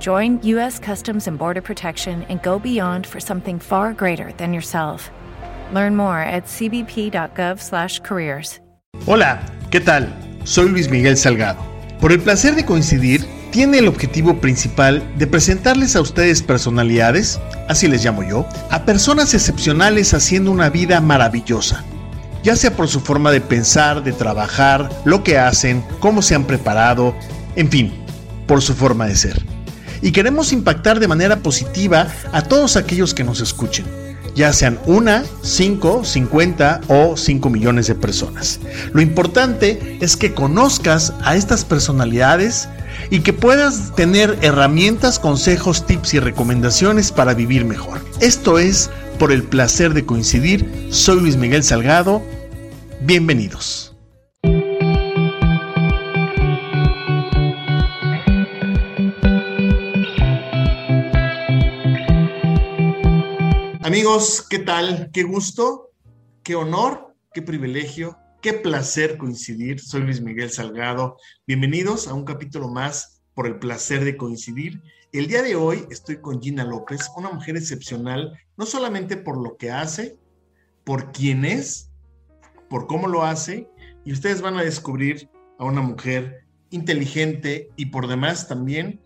Join U.S. Customs and Border Protection and go beyond for something far greater than yourself. Learn more at cbp.gov/careers. Hola, ¿qué tal? Soy Luis Miguel Salgado. Por el placer de coincidir, tiene el objetivo principal de presentarles a ustedes personalidades, así les llamo yo, a personas excepcionales haciendo una vida maravillosa, ya sea por su forma de pensar, de trabajar, lo que hacen, cómo se han preparado, en fin, por su forma de ser. Y queremos impactar de manera positiva a todos aquellos que nos escuchen ya sean una, cinco, cincuenta o cinco millones de personas. Lo importante es que conozcas a estas personalidades y que puedas tener herramientas, consejos, tips y recomendaciones para vivir mejor. Esto es por el placer de coincidir. Soy Luis Miguel Salgado. Bienvenidos. Amigos, ¿qué tal? Qué gusto, qué honor, qué privilegio, qué placer coincidir. Soy Luis Miguel Salgado. Bienvenidos a un capítulo más por el placer de coincidir. El día de hoy estoy con Gina López, una mujer excepcional, no solamente por lo que hace, por quién es, por cómo lo hace, y ustedes van a descubrir a una mujer inteligente y por demás también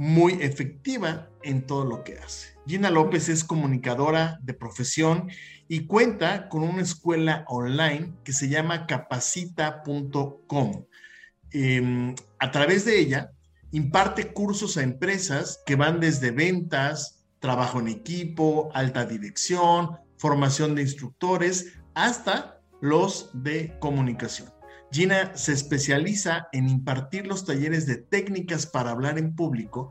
muy efectiva en todo lo que hace. Gina López es comunicadora de profesión y cuenta con una escuela online que se llama capacita.com. Em, a través de ella imparte cursos a empresas que van desde ventas, trabajo en equipo, alta dirección, formación de instructores, hasta los de comunicación. Gina se especializa en impartir los talleres de técnicas para hablar en público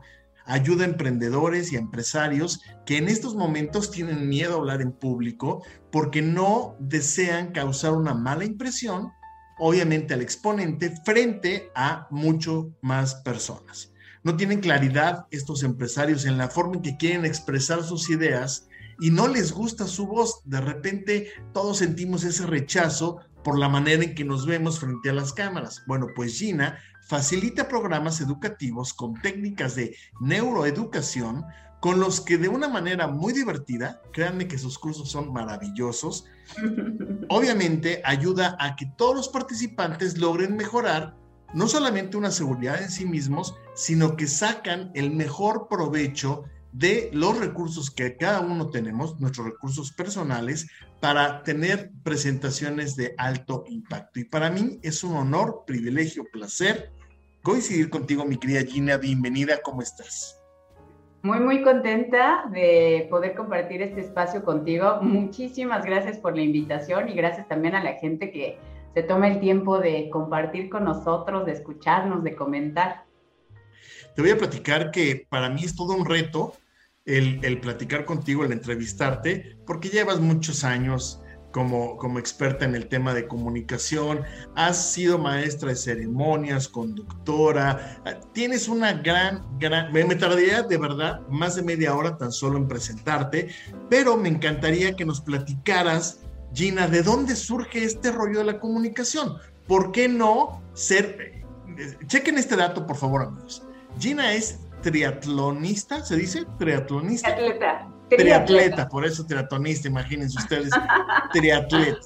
ayuda a emprendedores y empresarios que en estos momentos tienen miedo a hablar en público porque no desean causar una mala impresión, obviamente al exponente, frente a mucho más personas. No tienen claridad estos empresarios en la forma en que quieren expresar sus ideas y no les gusta su voz. De repente todos sentimos ese rechazo por la manera en que nos vemos frente a las cámaras. Bueno, pues Gina facilita programas educativos con técnicas de neuroeducación con los que de una manera muy divertida, créanme que sus cursos son maravillosos, obviamente ayuda a que todos los participantes logren mejorar no solamente una seguridad en sí mismos, sino que sacan el mejor provecho de los recursos que cada uno tenemos, nuestros recursos personales, para tener presentaciones de alto impacto. Y para mí es un honor, privilegio, placer coincidir contigo, mi querida Gina. Bienvenida, ¿cómo estás? Muy, muy contenta de poder compartir este espacio contigo. Muchísimas gracias por la invitación y gracias también a la gente que se toma el tiempo de compartir con nosotros, de escucharnos, de comentar. Te voy a platicar que para mí es todo un reto el, platicar contigo, el entrevistarte, porque llevas muchos años como, como experta en el tema de comunicación, has sido maestra de ceremonias, conductora, tienes una gran, gran, me, tardaría de verdad más de media hora tan solo en presentarte, pero me encantaría que nos platicaras Gina, ¿de dónde surge este rollo de la comunicación? ¿Por qué no ser... Eh, chequen este dato, por favor, amigos. Gina es triatlonista, ¿se dice? Triatlonista. Triatleta. Triatleta, por eso triatlonista, imagínense ustedes. Triatleta.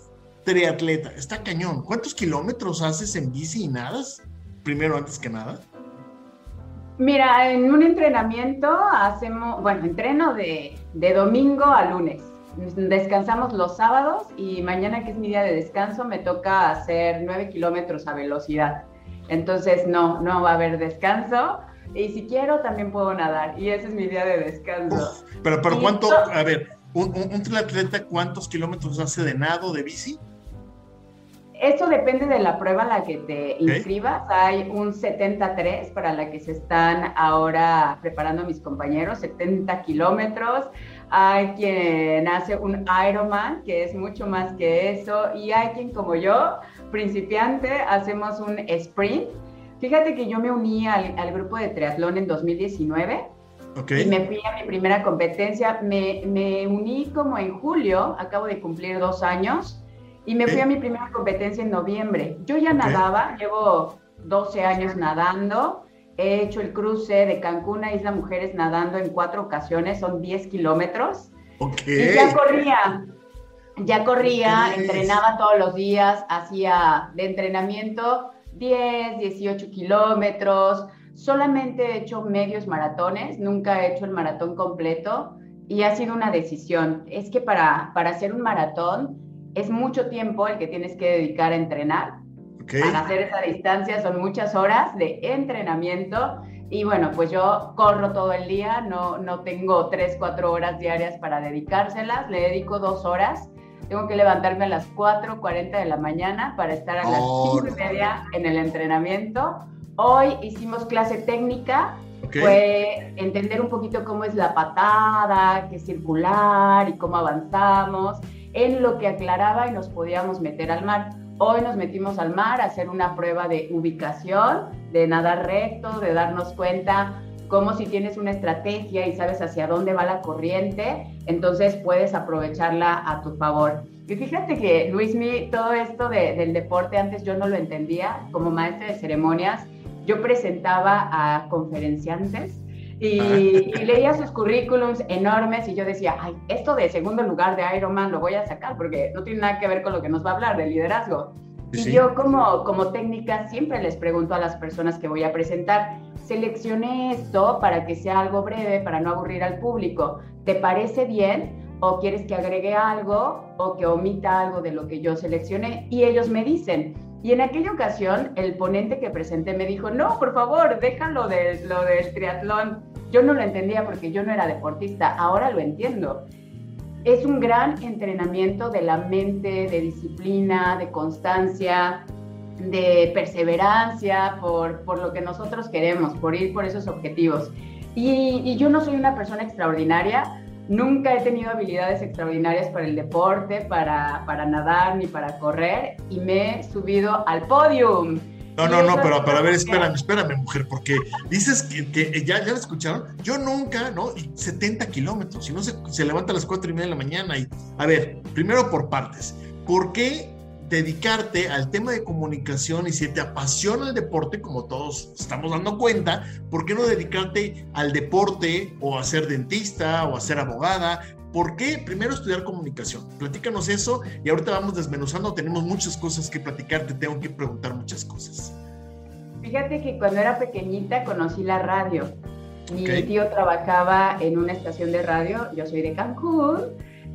Triatleta. Está cañón. ¿Cuántos kilómetros haces en bici y nadas? Primero, antes que nada. Mira, en un entrenamiento hacemos, bueno, entreno de, de domingo a lunes. Descansamos los sábados y mañana, que es mi día de descanso, me toca hacer 9 kilómetros a velocidad. Entonces, no, no va a haber descanso. Y si quiero, también puedo nadar. Y ese es mi día de descanso. pero, pero ¿cuánto? A ver, un, un, triatleta, ¿cuántos kilómetros hace de nado, de bici? Eso depende de la prueba a la que te inscribas. Hay un 73 para la que se están ahora preparando mis compañeros, 70 kilómetros. Hay quien hace un Ironman, que es mucho más que eso. Y hay quien, como yo, principiante, hacemos un sprint. Fíjate que yo me uní al, grupo de triatlón en 2019. Y me fui a mi primera competencia. Me, me uní como en julio, acabo de cumplir dos años y me fui a mi primera competencia en noviembre. Yo ya nadaba, llevo 12 años nadando. He hecho el cruce de Cancún a Isla Mujeres nadando en cuatro ocasiones, son 10 kilómetros. Okay. Y ya corría, ya corría, entrenaba todos los días, hacía de entrenamiento 10, 18 kilómetros. Solamente he hecho medios maratones, nunca he hecho el maratón completo y ha sido una decisión. Es que para, para hacer un maratón es mucho tiempo el que tienes que dedicar a entrenar. Para hacer esa distancia son muchas horas de entrenamiento y bueno, pues yo corro todo el día, no, no tengo 3, 4 horas diarias para dedicárselas, le dedico dos horas. Tengo que levantarme a las 4.40 de la mañana para estar a las 5 y media en el entrenamiento. Hoy hicimos clase técnica, fue entender un poquito cómo es la patada, qué es circular y cómo avanzamos en lo que aclaraba y nos podíamos meter al mar. Hoy nos metimos al mar a hacer una prueba de ubicación, de nadar recto, de darnos cuenta cómo si tienes una estrategia y sabes hacia dónde va la corriente, entonces puedes aprovecharla a tu favor. Y fíjate que, Luismi, todo esto del deporte antes yo no lo entendía. Como maestra de ceremonias, yo presentaba a conferenciantes y, leía sus currículums enormes y yo decía, ay, esto de segundo lugar de Ironman lo voy a sacar porque no tiene nada que ver con lo que nos va a hablar de liderazgo. Y yo como, como técnica siempre les pregunto a las personas que voy a presentar, seleccioné esto para que sea algo breve, para no aburrir al público. ¿Te parece bien? ¿O quieres que agregue algo o que omita algo de lo que yo seleccioné? Y ellos me dicen, y en aquella ocasión, el ponente que presenté me dijo, no, por favor, déjalo de lo del triatlón. Yo no lo entendía porque yo no era deportista, ahora lo entiendo. Es un gran entrenamiento de la mente, de disciplina, de constancia, de perseverancia por, por lo que nosotros queremos, por ir por esos objetivos. Y, y yo no soy una persona extraordinaria, Nunca he tenido habilidades extraordinarias para el deporte, para, para nadar ni para correr y me he subido al podium. No, no, no, pero, para ver, espérame, espérame, mujer, porque dices que, ya, ya lo escucharon. Yo nunca, ¿no? Y 70 kilómetros, si no se, se levanta a las 4 y media de la mañana. Y, a ver, primero por partes. ¿Por qué dedicarte al tema de comunicación y si te apasiona el deporte, como todos estamos dando cuenta, ¿por qué no dedicarte al deporte o a ser dentista o a ser abogada? ¿Por qué primero estudiar comunicación? Platícanos eso y ahorita vamos desmenuzando, tenemos muchas cosas que platicar, te tengo que preguntar muchas cosas. Fíjate que cuando era pequeñita conocí la radio. Mi tío trabajaba en una estación de radio, yo soy de Cancún,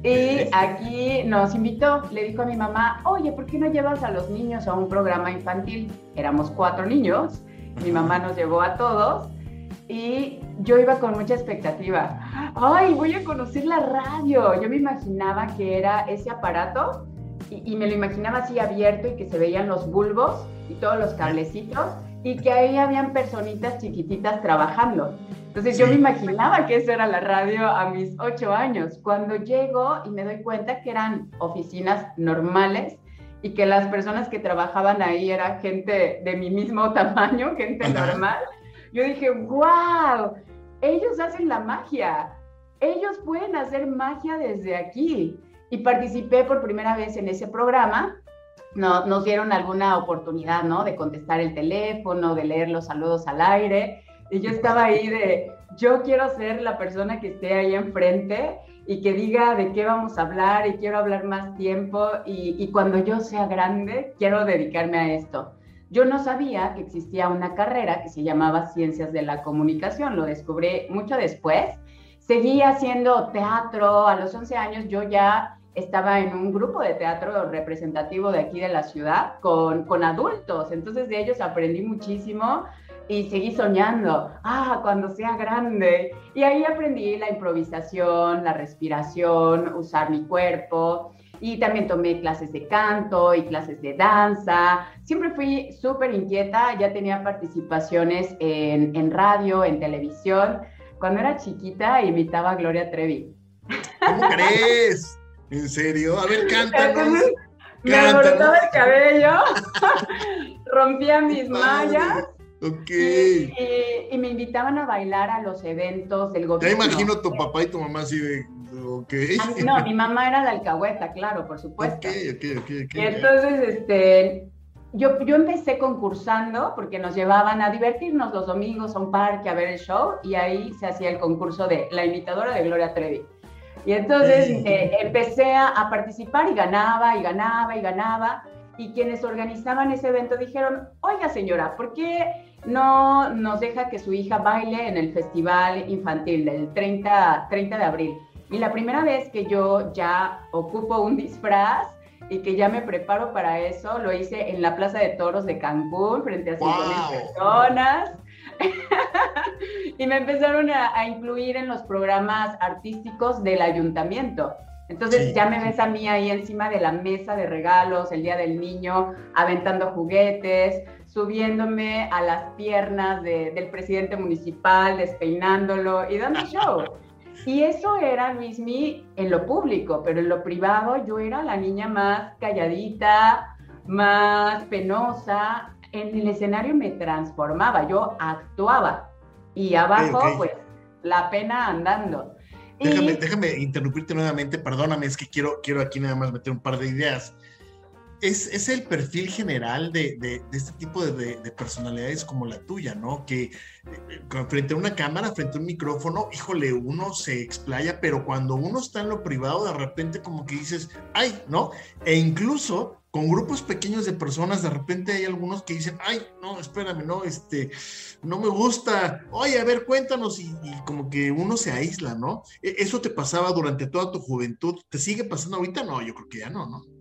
y aquí nos invitó, le dijo a mi mamá, oye, ¿por qué no llevas a los niños a un programa infantil? Éramos cuatro niños, mi mamá nos llevó a todos y yo iba con mucha expectativa. Ay, voy a conocer la radio. Yo me imaginaba que era ese aparato y, y me lo imaginaba así abierto y que se veían los bulbos y todos los cablecitos y que ahí habían personitas chiquititas trabajando. Entonces yo me imaginaba que eso era la radio a mis ocho años. Cuando llego y me doy cuenta que eran oficinas normales y que las personas que trabajaban ahí eran gente de mi mismo tamaño, gente normal, yo dije, wow, ellos hacen la magia, ellos pueden hacer magia desde aquí. y participé por primera vez en ese programa. No, nos dieron alguna oportunidad, ¿no? De contestar el teléfono, de leer los saludos al aire. Y yo estaba ahí de, yo quiero ser la persona que esté ahí enfrente y que diga de qué vamos a hablar y quiero hablar más tiempo y, y, cuando yo sea grande quiero dedicarme a esto. Yo no sabía que existía una carrera que se llamaba Ciencias de la Comunicación, lo descubrí mucho después. Seguí haciendo teatro, a los 11 años yo ya estaba en un grupo de teatro representativo de aquí de la ciudad con, con adultos, entonces de ellos aprendí muchísimo y seguí soñando, ah, cuando sea grande. Y ahí aprendí la improvisación, la respiración, usar mi cuerpo. Y también tomé clases de canto y clases de danza. Siempre fui súper inquieta, ya tenía participaciones en, en, radio, en televisión. Cuando era chiquita imitaba a Gloria Trevi. ¿Cómo crees? ¿En serio? A ver, cántanos. me alborotaba el cabello, rompía mis mallas Ok. Y, me invitaban a bailar a los eventos del gobierno. Ya imagino tu papá y tu mamá así de, ok. no, mi mamá era de alcahueta, claro, por supuesto. Ok, ok, ok. Y entonces, este, yo, yo empecé concursando porque nos llevaban a divertirnos los domingos a un parque a ver el show y ahí se hacía el concurso de la imitadora de Gloria Trevi. Y entonces eh, empecé a participar y ganaba y ganaba y ganaba y quienes organizaban ese evento dijeron, oiga señora, ¿por qué no nos deja que su hija baile en el festival infantil del 30, 30 de abril? Y la primera vez que yo ya ocupo un disfraz y que ya me preparo para eso, lo hice en la Plaza de Toros de Cancún frente a 5.000 personas. y me empezaron a, a incluir en los programas artísticos del ayuntamiento. Entonces ya me ves a mí ahí encima de la mesa de regalos el día del niño, aventando juguetes, subiéndome a las piernas del presidente municipal, despeinándolo y dando show. Y eso era Luismi en lo público, pero en lo privado yo era la niña más calladita, más penosa. En el escenario me transformaba, yo actuaba y abajo pues la pena andando. Déjame, déjame interrumpirte nuevamente, perdóname, es que quiero, quiero aquí nada más meter un par de ideas. Es, es el perfil general de, de, este tipo de, de, personalidades como la tuya, ¿no? Que eh, frente a una cámara, frente a un micrófono, híjole, uno se explaya, pero cuando uno está en lo privado, de repente como que dices, ay, ¿no? E incluso con grupos pequeños de personas, de repente hay algunos que dicen, ay, no, espérame, no, este, no me gusta, oye, a ver, cuéntanos, y, como que uno se aísla, ¿no? E, ¿Eso te pasaba durante toda tu juventud? ¿Te sigue pasando ahorita? No, yo creo que ya no, ¿no?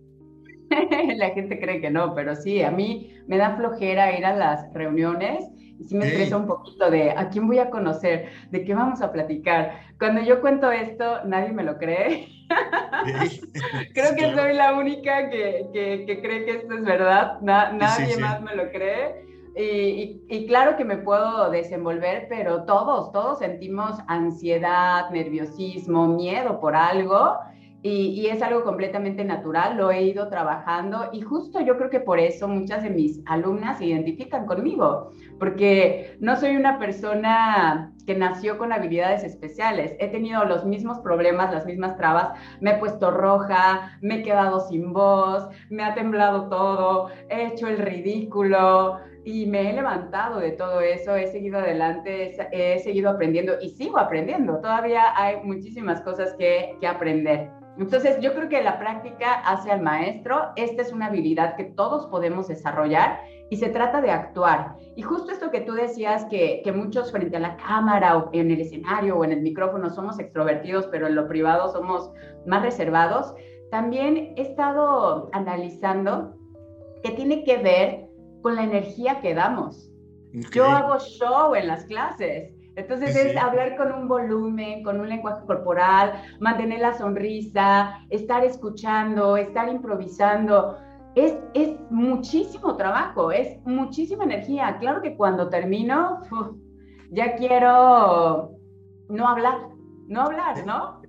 La gente cree que no, pero sí, a mí me da flojera ir a las reuniones y sí me estresa un poquito de a quién voy a conocer, de qué vamos a platicar. Cuando yo cuento esto, nadie me lo cree. Creo que soy la única que, que, cree que esto es verdad, nadie más me lo cree. Y, y, claro que me puedo desenvolver, pero todos, todos sentimos ansiedad, nerviosismo, miedo por algo. Y, es algo completamente natural, lo he ido trabajando y justo yo creo que por eso muchas de mis alumnas se identifican conmigo, porque no soy una persona que nació con habilidades especiales, he tenido los mismos problemas, las mismas trabas, me he puesto roja, me he quedado sin voz, me ha temblado todo, he hecho el ridículo, y me he levantado de todo eso, he seguido adelante, he, seguido aprendiendo y sigo aprendiendo. Todavía hay muchísimas cosas que, que aprender. Entonces, yo creo que la práctica hace al maestro. Esta es una habilidad que todos podemos desarrollar y se trata de actuar. Y justo esto que tú decías, que, que, muchos frente a la cámara o en el escenario o en el micrófono somos extrovertidos, pero en lo privado somos más reservados, también he estado analizando que tiene que ver con la energía que damos. Yo hago show en las clases entonces es hablar con un volumen, con un lenguaje corporal, mantener la sonrisa, estar escuchando, estar improvisando. Es, es muchísimo trabajo, es muchísima energía. Claro que cuando termino, ya quiero no hablar, no hablar, ¿no?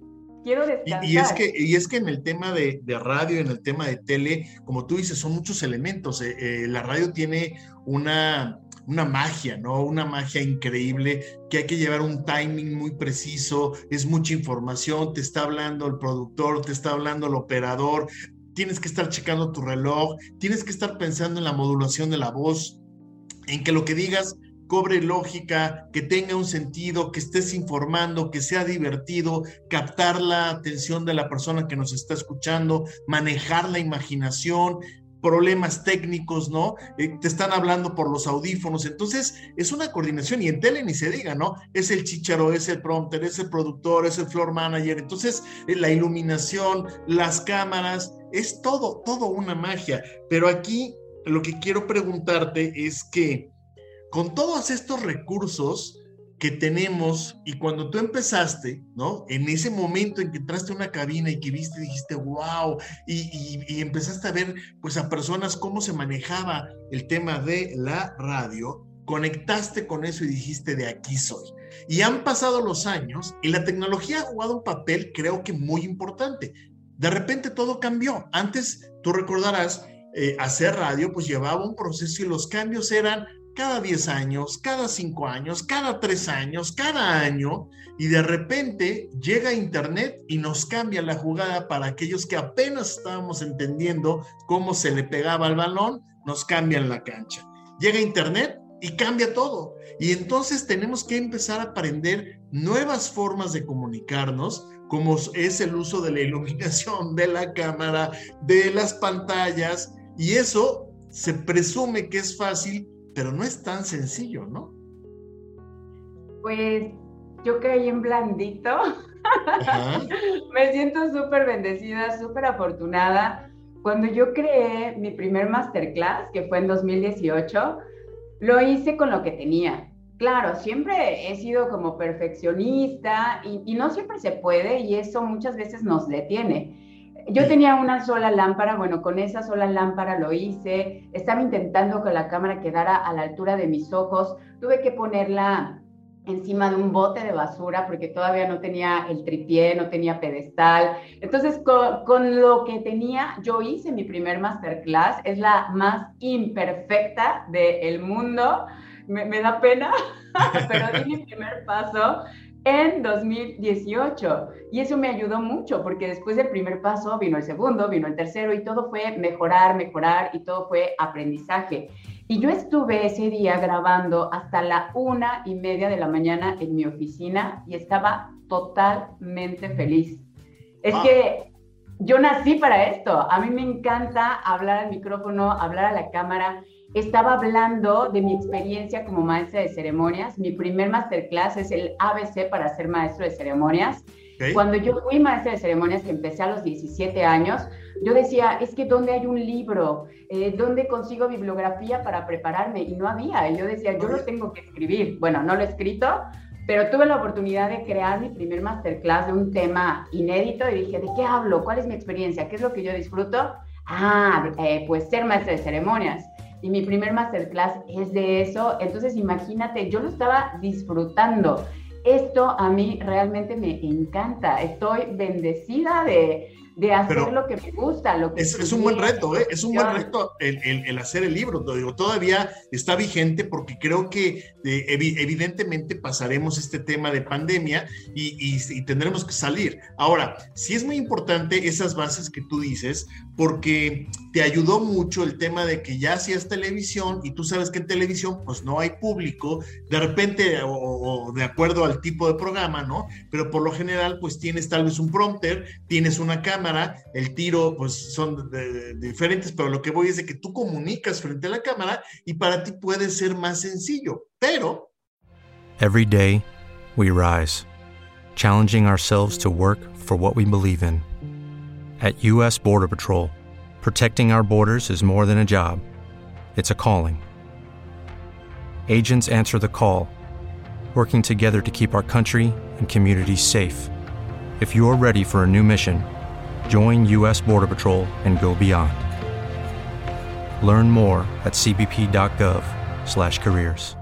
Quiero descansar. Y, es, que, y es que en el tema de, de, radio, en el tema de tele, como tú dices, son muchos elementos. Eh, eh, la radio tiene una una magia, ¿no? Una magia increíble que hay que llevar un timing muy preciso, es mucha información, te está hablando el productor, te está hablando el operador, tienes que estar checando tu reloj, tienes que estar pensando en la modulación de la voz, en que lo que digas cobre lógica, que tenga un sentido, que estés informando, que sea divertido, captar la atención de la persona que nos está escuchando, manejar la imaginación, problemas técnicos, ¿no? Eh, te están hablando por los audífonos, entonces es una coordinación y en tele ni se diga, ¿no? Es el chicharo, es el prompter, es el productor, es el floor manager, entonces eh, la iluminación, las cámaras, es todo, todo una magia, pero aquí lo que quiero preguntarte es que con todos estos recursos que tenemos y cuando tú empezaste, ¿no? En ese momento en que entraste a una cabina y que viste, dijiste, wow, y, y, empezaste a ver pues a personas cómo se manejaba el tema de la radio, conectaste con eso y dijiste, de aquí soy. Y han pasado los años y la tecnología ha jugado un papel creo que muy importante. De repente todo cambió. Antes, tú recordarás, eh, hacer radio pues llevaba un proceso y los cambios eran cada 10 años, cada 5 años, cada 3 años, cada año, y de repente llega Internet y nos cambia la jugada para aquellos que apenas estábamos entendiendo cómo se le pegaba al balón, nos cambian la cancha. Llega Internet y cambia todo. Y entonces tenemos que empezar a aprender nuevas formas de comunicarnos, como es el uso de la iluminación, de la cámara, de las pantallas, y eso se presume que es fácil pero no es tan sencillo, ¿no? Pues yo creí en blandito. Me siento súper bendecida, súper afortunada. Cuando yo creé mi primer masterclass, que fue en 2018, lo hice con lo que tenía. Claro, siempre he sido como perfeccionista y, y no siempre se puede y eso muchas veces nos detiene. Yo tenía una sola lámpara, bueno, con esa sola lámpara lo hice, estaba intentando que la cámara quedara a la altura de mis ojos, tuve que ponerla encima de un bote de basura porque todavía no tenía el tripié, no tenía pedestal. Entonces, con, lo que tenía, yo hice mi primer masterclass, es la más imperfecta del mundo, me, me da pena, pero di mi primer paso en 2018. Y eso me ayudó mucho porque después del primer paso vino el segundo, vino el tercero y todo fue mejorar, mejorar y todo fue aprendizaje. Y yo estuve ese día grabando hasta la una y media de la mañana en mi oficina y estaba totalmente feliz. Es que yo nací para esto. A mí me encanta hablar al micrófono, hablar a la cámara estaba hablando de mi experiencia como maestra de ceremonias. Mi primer masterclass es el ABC para ser maestro de ceremonias. Cuando yo fui maestra de ceremonias, que empecé a los 17 años, yo decía, es que ¿dónde hay un libro? Eh, ¿Dónde consigo bibliografía para prepararme? Y no había. Y yo decía, yo lo tengo que escribir. Bueno, no lo he escrito, pero tuve la oportunidad de crear mi primer masterclass de un tema inédito y dije, ¿de qué hablo? ¿Cuál es mi experiencia? ¿Qué es lo que yo disfruto? Ah, eh, pues ser maestra de ceremonias y mi primer masterclass es de eso. Entonces, imagínate, yo lo estaba disfrutando. Esto a mí realmente me encanta. Estoy bendecida de, de hacer lo que me gusta. Lo que es, un buen reto, ¿eh? es un buen reto el, hacer el libro. Digo, todavía está vigente porque creo que eh, evidentemente pasaremos este tema de pandemia y, y, tendremos que salir. Ahora, sí es muy importante esas bases que tú dices porque te ayudó mucho el tema de que ya hacías televisión y tú sabes que en televisión pues no hay público, de repente o, de acuerdo al tipo de programa, ¿no? Pero por lo general pues tienes tal vez un prompter, tienes una cámara, el tiro pues son diferentes, pero lo que voy es de que tú comunicas frente a la cámara y para ti puede ser más sencillo, pero... Every day we rise, challenging ourselves to work for what we believe in. At U.S. Border Patrol, protecting our borders is more than a job, it's a calling. Agents answer the call, working together to keep our country and communities safe. If you're ready for a new mission, join U.S. Border Patrol and go beyond. Learn more at cbp.gov/careers.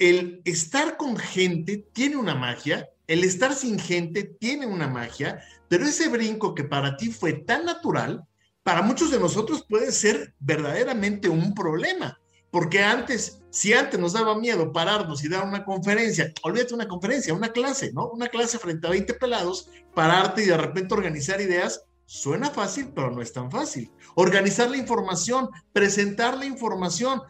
El estar con gente tiene una magia, el estar sin gente tiene una magia, Pero ese brinco que para ti fue tan natural, para muchos de nosotros puede ser verdaderamente un problema. Porque antes, si antes nos daba miedo pararnos y dar una conferencia, olvídate una conferencia, una clase, ¿no? Una clase frente a 20 pelados, pararte y de repente organizar ideas, suena fácil, pero no es tan fácil. Organizar la información, presentar la información,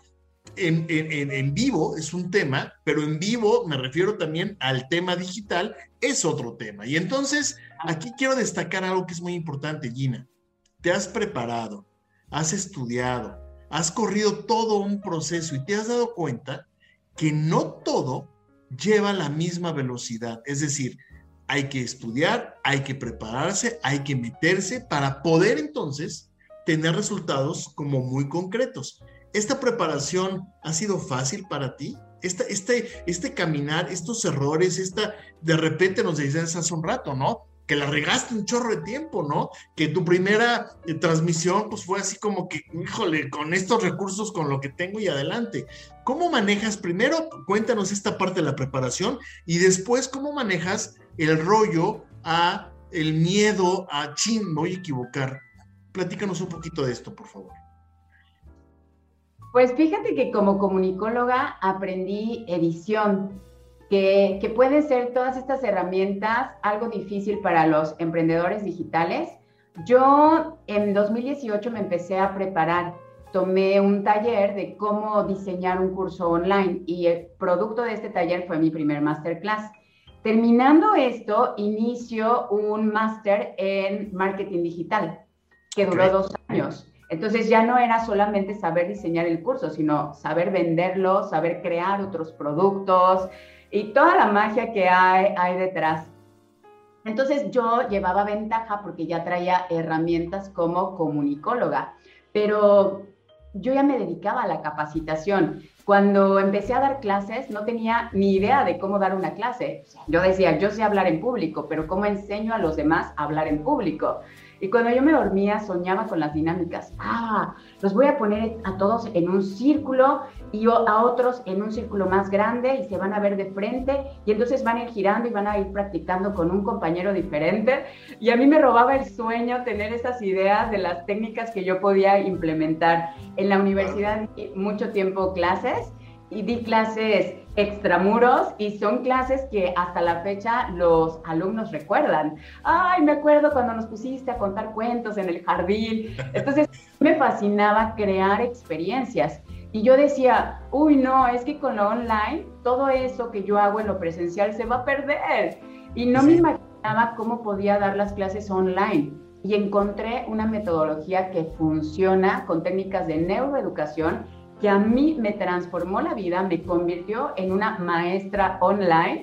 en, en, vivo es un tema, pero en vivo me refiero también al tema digital, es otro tema. Y entonces, aquí quiero destacar algo que es muy importante, Gina. Te has preparado, has estudiado, has corrido todo un proceso y te has dado cuenta que no todo lleva la misma velocidad. Es decir, hay que estudiar, hay que prepararse, hay que meterse para poder entonces tener resultados como muy concretos. ¿Esta preparación ha sido fácil para ti? Este, este, caminar, estos errores, esta, de repente nos decías hace un rato, ¿no? Que la regaste un chorro de tiempo, ¿no? Que tu primera eh, transmisión, pues fue así como que, híjole, con estos recursos, con lo que tengo y adelante. ¿Cómo manejas? Primero, cuéntanos esta parte de la preparación y después, ¿cómo manejas el rollo a el miedo a, chin, voy a equivocar? Platícanos un poquito de esto, por favor. Pues fíjate que como comunicóloga aprendí edición, que, que pueden ser todas estas herramientas algo difícil para los emprendedores digitales. Yo en 2018 me empecé a preparar, tomé un taller de cómo diseñar un curso online y el producto de este taller fue mi primer masterclass. Terminando esto, inicio un máster en marketing digital que duró dos años. Entonces ya no era solamente saber diseñar el curso, sino saber venderlo, saber crear otros productos y toda la magia que hay, hay detrás. Entonces yo llevaba ventaja porque ya traía herramientas como comunicóloga, pero yo ya me dedicaba a la capacitación. Cuando empecé a dar clases no tenía ni idea de cómo dar una clase. Yo decía, yo sé hablar en público, pero ¿cómo enseño a los demás a hablar en público? Y cuando yo me dormía, soñaba con las dinámicas. Ah, los voy a poner a todos en un círculo y a otros en un círculo más grande y se van a ver de frente y entonces van a ir girando y van a ir practicando con un compañero diferente. Y a mí me robaba el sueño tener esas ideas de las técnicas que yo podía implementar. En la universidad mucho tiempo clases y di clases extramuros y son clases que hasta la fecha los alumnos recuerdan. Ay, me acuerdo cuando nos pusiste a contar cuentos en el jardín. Entonces me fascinaba crear experiencias. Y yo decía, uy, no, es que con lo online, todo eso que yo hago en lo presencial se va a perder. Y no me imaginaba cómo podía dar las clases online. Y encontré una metodología que funciona con técnicas de neuroeducación que a mí me transformó la vida, me convirtió en una maestra online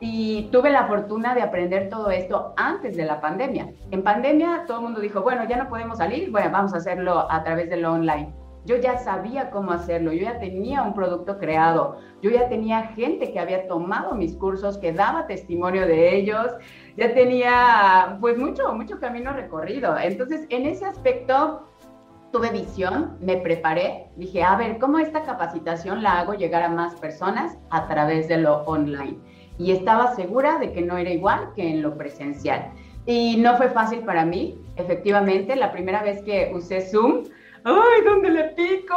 y tuve la fortuna de aprender todo esto antes de la pandemia. En pandemia todo el mundo dijo, bueno, ya no podemos salir, bueno, vamos a hacerlo a través de lo online. Yo ya sabía cómo hacerlo, yo ya tenía un producto creado, yo ya tenía gente que había tomado mis cursos, que daba testimonio de ellos, ya tenía pues mucho, mucho camino recorrido. Entonces, en ese aspecto, tuve visión, me preparé, dije, a ver, ¿cómo esta capacitación la hago llegar a más personas a través de lo online? Y estaba segura de que no era igual que en lo presencial. Y no fue fácil para mí, efectivamente, la primera vez que usé Zoom, ¡ay, dónde le pico!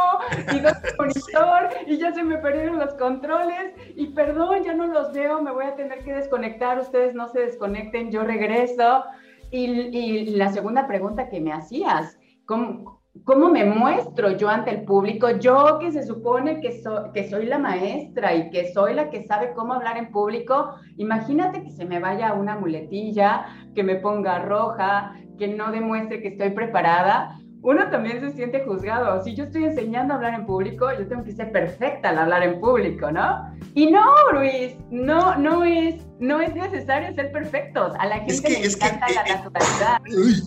Y dos monitor, y ya se me perdieron los controles, y perdón, ya no los veo, me voy a tener que desconectar, ustedes no se desconecten, yo regreso. Y, y la segunda pregunta que me hacías, ¿cómo, ¿Cómo me muestro yo ante el público? Yo que se supone que, que soy la maestra y que soy la que sabe cómo hablar en público, imagínate que se me vaya una muletilla, que me ponga roja, que no demuestre que estoy preparada. Uno también se siente juzgado. Si yo estoy enseñando a hablar en público, yo tengo que ser perfecta al hablar en público, ¿no? Y no, Luis, no, no es no es necesario ser perfectos. A la gente es que, le encanta la eh, eh, naturalidad.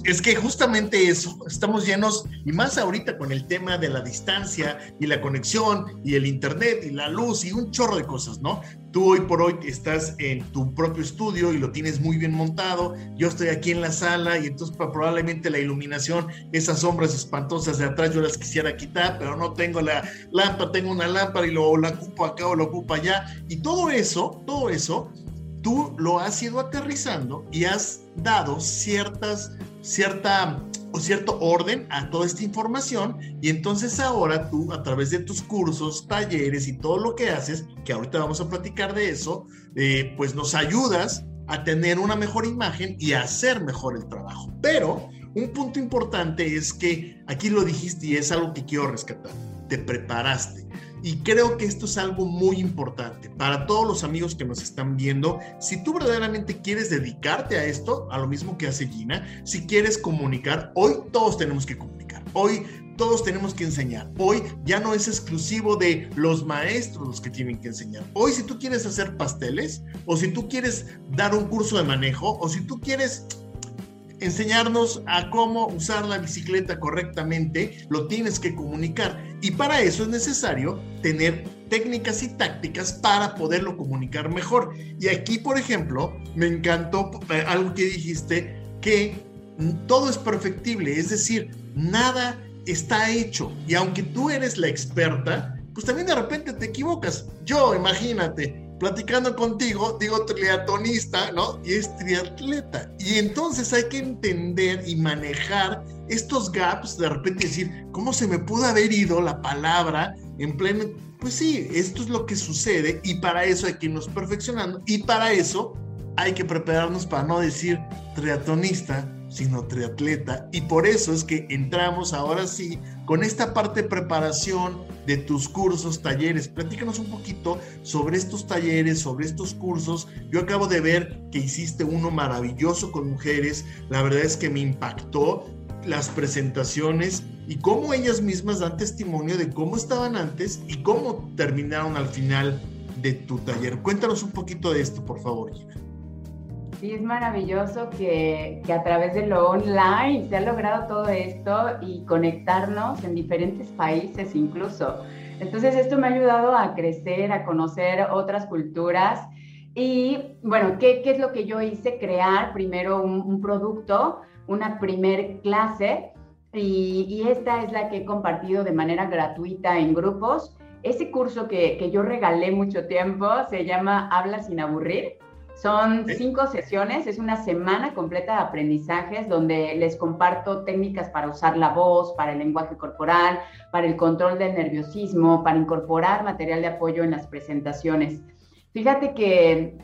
es que justamente eso, estamos llenos, y más ahorita con el tema de la distancia y la conexión y el internet y la luz y un chorro de cosas, ¿no? Tú hoy por hoy estás en tu propio estudio y lo tienes muy bien montado. Yo estoy aquí en la sala y entonces probablemente la iluminación, esas sombras espantosas de atrás yo las quisiera quitar, pero no tengo la lámpara, tengo una lámpara y lo la ocupo acá o lo ocupo allá. Y todo eso, todo eso tú lo has ido aterrizando y has dado ciertas, cierta cierto orden a toda esta información y entonces ahora tú a través de tus cursos, talleres y todo lo que haces, que ahorita vamos a platicar de eso, eh, pues nos ayudas a tener una mejor imagen y a hacer mejor el trabajo. Pero un punto importante es que aquí lo dijiste y es algo que quiero rescatar, te preparaste. Y creo que esto es algo muy importante para todos los amigos que nos están viendo. Si tú verdaderamente quieres dedicarte a esto, a lo mismo que hace Gina, si quieres comunicar, hoy todos tenemos que comunicar. Hoy todos tenemos que enseñar. Hoy ya no es exclusivo de los maestros los que tienen que enseñar. Hoy si tú quieres hacer pasteles, o si tú quieres dar un curso de manejo, o si tú quieres enseñarnos a cómo usar la bicicleta correctamente, lo tienes que comunicar. Y para eso es necesario tener técnicas y tácticas para poderlo comunicar mejor. Y aquí, por ejemplo, me encantó eh, algo que dijiste, que todo es perfectible, es decir, nada está hecho. Y aunque tú eres la experta, pues también de repente te equivocas. Yo, imagínate, platicando contigo, digo triatlonista, ¿no? Y es triatleta. Y entonces hay que entender y manejar estos gaps, de repente decir, ¿cómo se me pudo haber ido la palabra en pleno? Pues sí, esto es lo que sucede y para eso hay que irnos perfeccionando y para eso hay que prepararnos para no decir triatlonista, sino triatleta. Y por eso es que entramos ahora sí con esta parte de preparación de tus cursos, talleres. Platícanos un poquito sobre estos talleres, sobre estos cursos. Yo acabo de ver que hiciste uno maravilloso con mujeres. La verdad es que me impactó las presentaciones y cómo ellas mismas dan testimonio de cómo estaban antes y cómo terminaron al final de tu taller. Cuéntanos un poquito de esto, por favor, Gina. Sí, es maravilloso que, que, a través de lo online se ha logrado todo esto y conectarnos en diferentes países incluso. Entonces esto me ha ayudado a crecer, a conocer otras culturas. Y bueno, ¿qué, qué es lo que yo hice? Crear primero un, un producto, una primer clase, y, y, esta es la que he compartido de manera gratuita en grupos. Ese curso que, que yo regalé mucho tiempo se llama Habla sin aburrir son cinco sesiones, es una semana completa de aprendizajes donde les comparto técnicas para usar la voz, para el lenguaje corporal, para el control del nerviosismo, para incorporar material de apoyo en las presentaciones. Fíjate que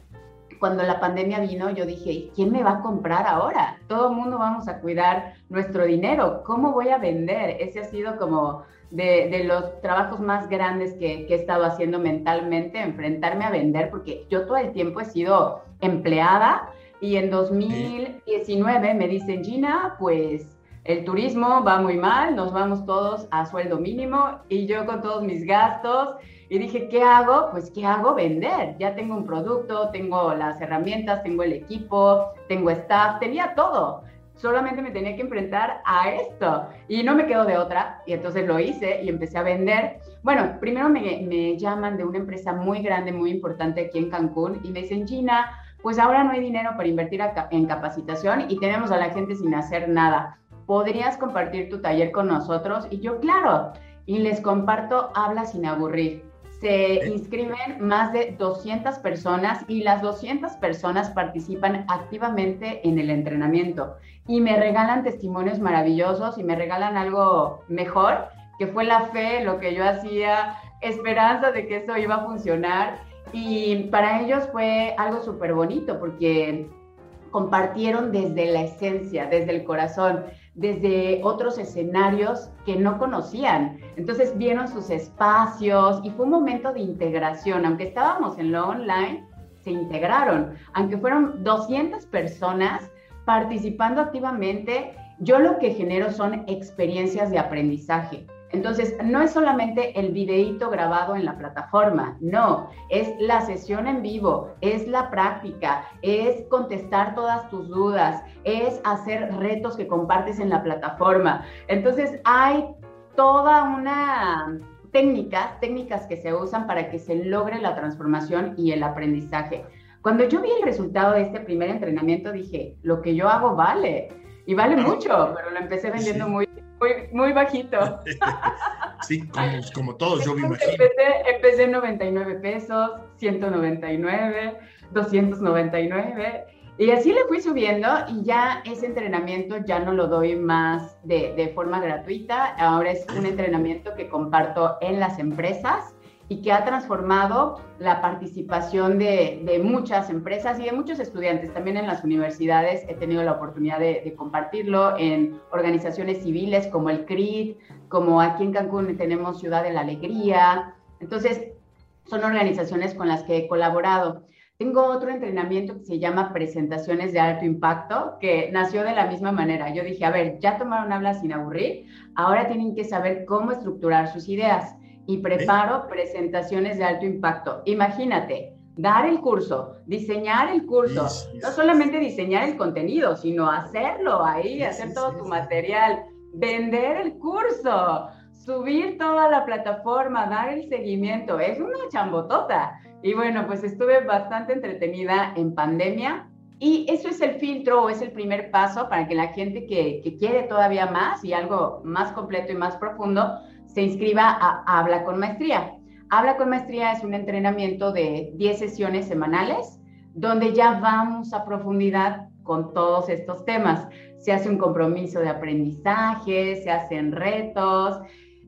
cuando la pandemia vino, yo dije, ¿quién me va a comprar ahora? Todo el mundo vamos a cuidar nuestro dinero. ¿Cómo voy a vender? Ese ha sido como de, los trabajos más grandes que, que, he estado haciendo mentalmente, enfrentarme a vender, porque yo todo el tiempo he sido empleada y en 2019 me dicen, Gina, pues el turismo va muy mal, nos vamos todos a sueldo mínimo y yo con todos mis gastos. Y dije, ¿qué hago? Pues, ¿qué hago? Vender. Ya tengo un producto, tengo las herramientas, tengo el equipo, tengo staff, tenía todo solamente me tenía que enfrentar a esto y no me quedo de otra y entonces lo hice y empecé a vender. Bueno, primero me, me llaman de una empresa muy grande, muy importante aquí en Cancún y me dicen, Gina, pues ahora no hay dinero para invertir en capacitación y tenemos a la gente sin hacer nada. ¿Podrías compartir tu taller con nosotros? Y yo, claro, y les comparto Habla sin aburrir. Se inscriben más de 200 personas y las 200 personas participan activamente en el entrenamiento. Y me regalan testimonios maravillosos y me regalan algo mejor, que fue la fe, lo que yo hacía, esperanza de que eso iba a funcionar. Y para ellos fue algo súper bonito porque compartieron desde la esencia, desde el corazón desde otros escenarios que no conocían. Entonces vieron sus espacios y fue un momento de integración. Aunque estábamos en lo online, se integraron. Aunque fueron 200 personas participando activamente, yo lo que genero son experiencias de aprendizaje. Entonces, no es solamente el videíto grabado en la plataforma, no, es la sesión en vivo, es la práctica, es contestar todas tus dudas, es hacer retos que compartes en la plataforma. Entonces, hay toda una técnicas, técnicas que se usan para que se logre la transformación y el aprendizaje. Cuando yo vi el resultado de este primer entrenamiento, dije, lo que yo hago vale, y vale mucho, pero lo empecé vendiendo muy muy, muy bajito. sí, como, como todos, yo me imagino. Empecé, empecé en 99 pesos, 199, 299. Y así le fui subiendo y ya ese entrenamiento ya no lo doy más de, de, forma gratuita. Ahora es un entrenamiento que comparto en las empresas y que ha transformado la participación de, muchas empresas y de muchos estudiantes. También en las universidades he tenido la oportunidad de, de compartirlo en organizaciones civiles como el CRIT, como aquí en Cancún tenemos Ciudad de la Alegría. Entonces, son organizaciones con las que he colaborado. Tengo otro entrenamiento que se llama Presentaciones de Alto Impacto, que nació de la misma manera. Yo dije, a ver, ya tomaron habla sin aburrir, ahora tienen que saber cómo estructurar sus ideas. Y preparo presentaciones de alto impacto. Imagínate, dar el curso, diseñar el curso, no solamente diseñar el contenido, sino hacerlo ahí, hacer todo tu material, vender el curso, subir toda la plataforma, dar el seguimiento. Es una chambotota. Y bueno, pues estuve bastante entretenida en pandemia y eso es el filtro o es el primer paso para que la gente que, quiere todavía más y algo más completo y más profundo se inscriba a Habla con Maestría. Habla con Maestría es un entrenamiento de 10 sesiones semanales donde ya vamos a profundidad con todos estos temas. Se hace un compromiso de aprendizaje, se hacen retos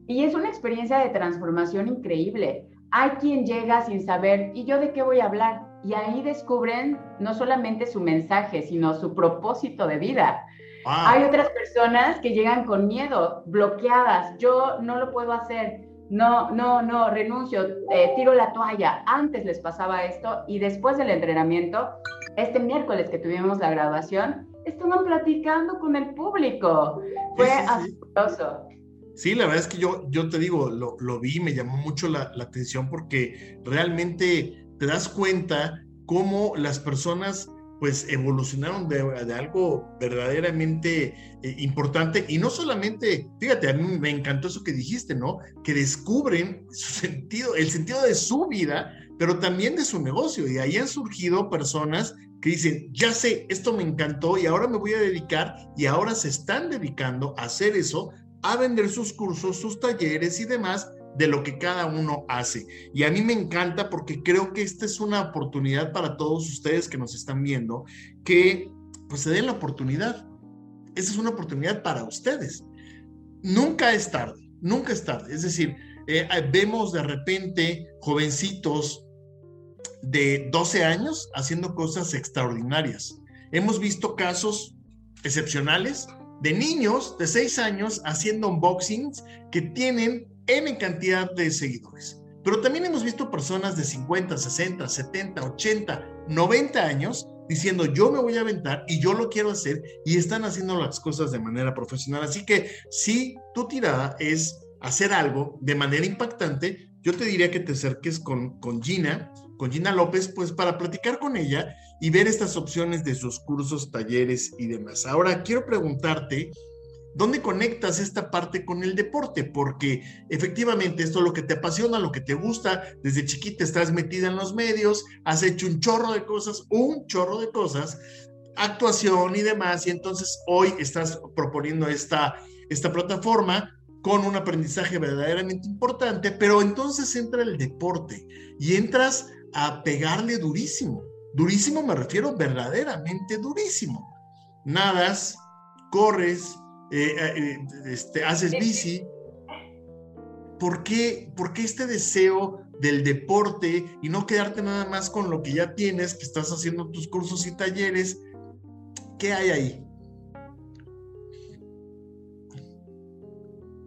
y es una experiencia de transformación increíble hay quien llega sin saber, ¿y yo de qué voy a hablar? Y ahí descubren no solamente su mensaje, sino su propósito de vida. Hay otras personas que llegan con miedo, bloqueadas, yo no lo puedo hacer, no, no, no, renuncio, eh, tiro la toalla. Antes les pasaba esto y después del entrenamiento, este miércoles que tuvimos la graduación, estaban platicando con el público. Fue asombroso. Sí, la verdad es que yo, yo te digo, lo, lo vi, me llamó mucho la, la, atención porque realmente te das cuenta cómo las personas pues evolucionaron de, algo verdaderamente eh, importante y no solamente, fíjate, a mí me encantó eso que dijiste, ¿no? Que descubren su sentido, el sentido de su vida, pero también de su negocio y ahí han surgido personas que dicen, ya sé, esto me encantó y ahora me voy a dedicar y ahora se están dedicando a hacer eso a vender sus cursos, sus talleres y demás de lo que cada uno hace. Y a mí me encanta porque creo que esta es una oportunidad para todos ustedes que nos están viendo, que pues se den la oportunidad. Esa es una oportunidad para ustedes. Nunca es tarde, nunca es tarde. Es decir, eh, vemos de repente jovencitos de 12 años haciendo cosas extraordinarias. Hemos visto casos excepcionales de niños de 6 años haciendo unboxings que tienen N cantidad de seguidores. Pero también hemos visto personas de 50, 60, 70, 80, 90 años diciendo yo me voy a aventar y yo lo quiero hacer y están haciendo las cosas de manera profesional. Así que si tu tirada es hacer algo de manera impactante, yo te diría que te acerques con, con Gina, con Gina López, pues para platicar con ella y ver estas opciones de sus cursos, talleres y demás. Ahora, quiero preguntarte, ¿dónde conectas esta parte con el deporte? Porque efectivamente esto es lo que te apasiona, lo que te gusta, desde chiquita estás metida en los medios, has hecho un chorro de cosas, un chorro de cosas, actuación y demás, y entonces hoy estás proponiendo esta, esta plataforma con un aprendizaje verdaderamente importante, pero entonces entra el deporte y entras a pegarle durísimo. Durísimo me refiero verdaderamente durísimo. Nadas, corres, eh, eh, eh, este, haces bici. ¿Por qué, ¿Por qué este deseo del deporte y no quedarte nada más con lo que ya tienes, que estás haciendo tus cursos y talleres? ¿Qué hay ahí?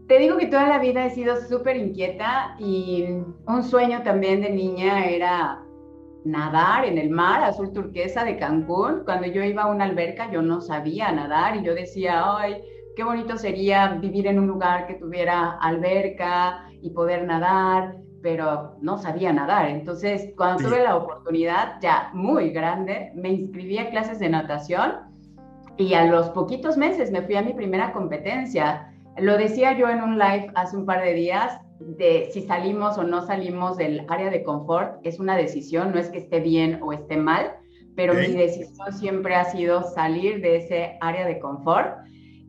Te digo que toda la vida he sido súper inquieta y un sueño también de niña era nadar en el mar azul turquesa de Cancún. Cuando yo iba a una alberca yo no sabía nadar y yo decía, ay, qué bonito sería vivir en un lugar que tuviera alberca y poder nadar, pero no sabía nadar. Entonces, cuando tuve la oportunidad, ya muy grande, me inscribí a clases de natación y a los poquitos meses me fui a mi primera competencia. Lo decía yo en un live hace un par de días, de si salimos o no salimos del área de confort es una decisión, no es que esté bien o esté mal, pero mi decisión siempre ha sido salir de ese área de confort.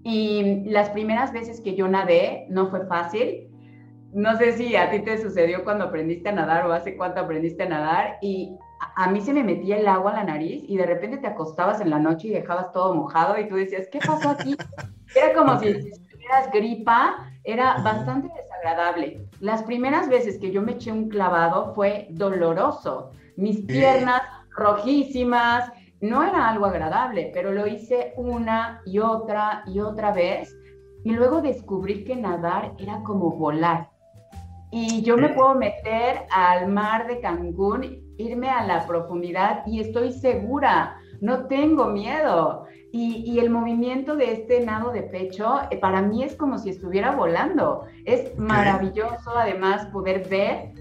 Y las primeras veces que yo nadé no fue fácil. no sé si a ti te sucedió cuando aprendiste a nadar o hace cuánto aprendiste a nadar y a mí se me metía el agua a la nariz y de repente te acostabas en la noche y dejabas todo mojado y tú decías, ¿qué pasó aquí? Era como si tuvieras gripa, era bastante desagradable. Las primeras veces que yo me eché un clavado fue doloroso. Mis piernas rojísimas, no era algo agradable, pero lo hice una y otra y otra vez y luego descubrí que nadar era como volar. Y yo me puedo meter al mar de Cancún, irme a la profundidad y estoy segura, no tengo miedo. Y, el movimiento de este nado de pecho, eh, para mí es como si estuviera volando. Es maravilloso además poder ver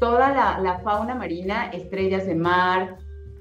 toda la, la fauna marina, estrellas de mar,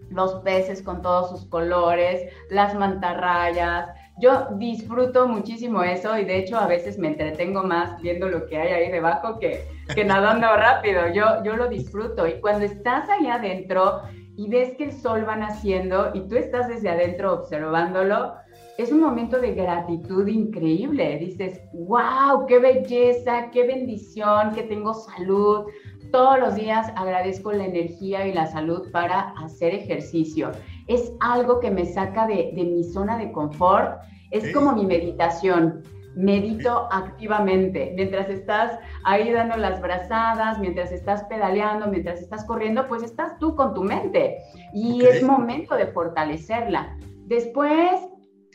los peces con todos sus colores, las mantarrayas, yo disfruto muchísimo eso y de hecho a veces me entretengo más viendo lo que hay ahí debajo que, que nadando rápido. Yo, yo lo disfruto y cuando estás ahí adentro y ves que el sol va naciendo y tú estás desde adentro observándolo, es un momento de gratitud increíble. Dices, wow, qué belleza, qué bendición, que tengo salud. Todos los días agradezco la energía y la salud para hacer ejercicio es algo que me saca de, mi zona de confort, es como mi meditación. Medito activamente. Mientras estás ahí dando las brazadas, mientras estás pedaleando, mientras estás corriendo, pues estás tú con tu mente. Y es momento de fortalecerla. Después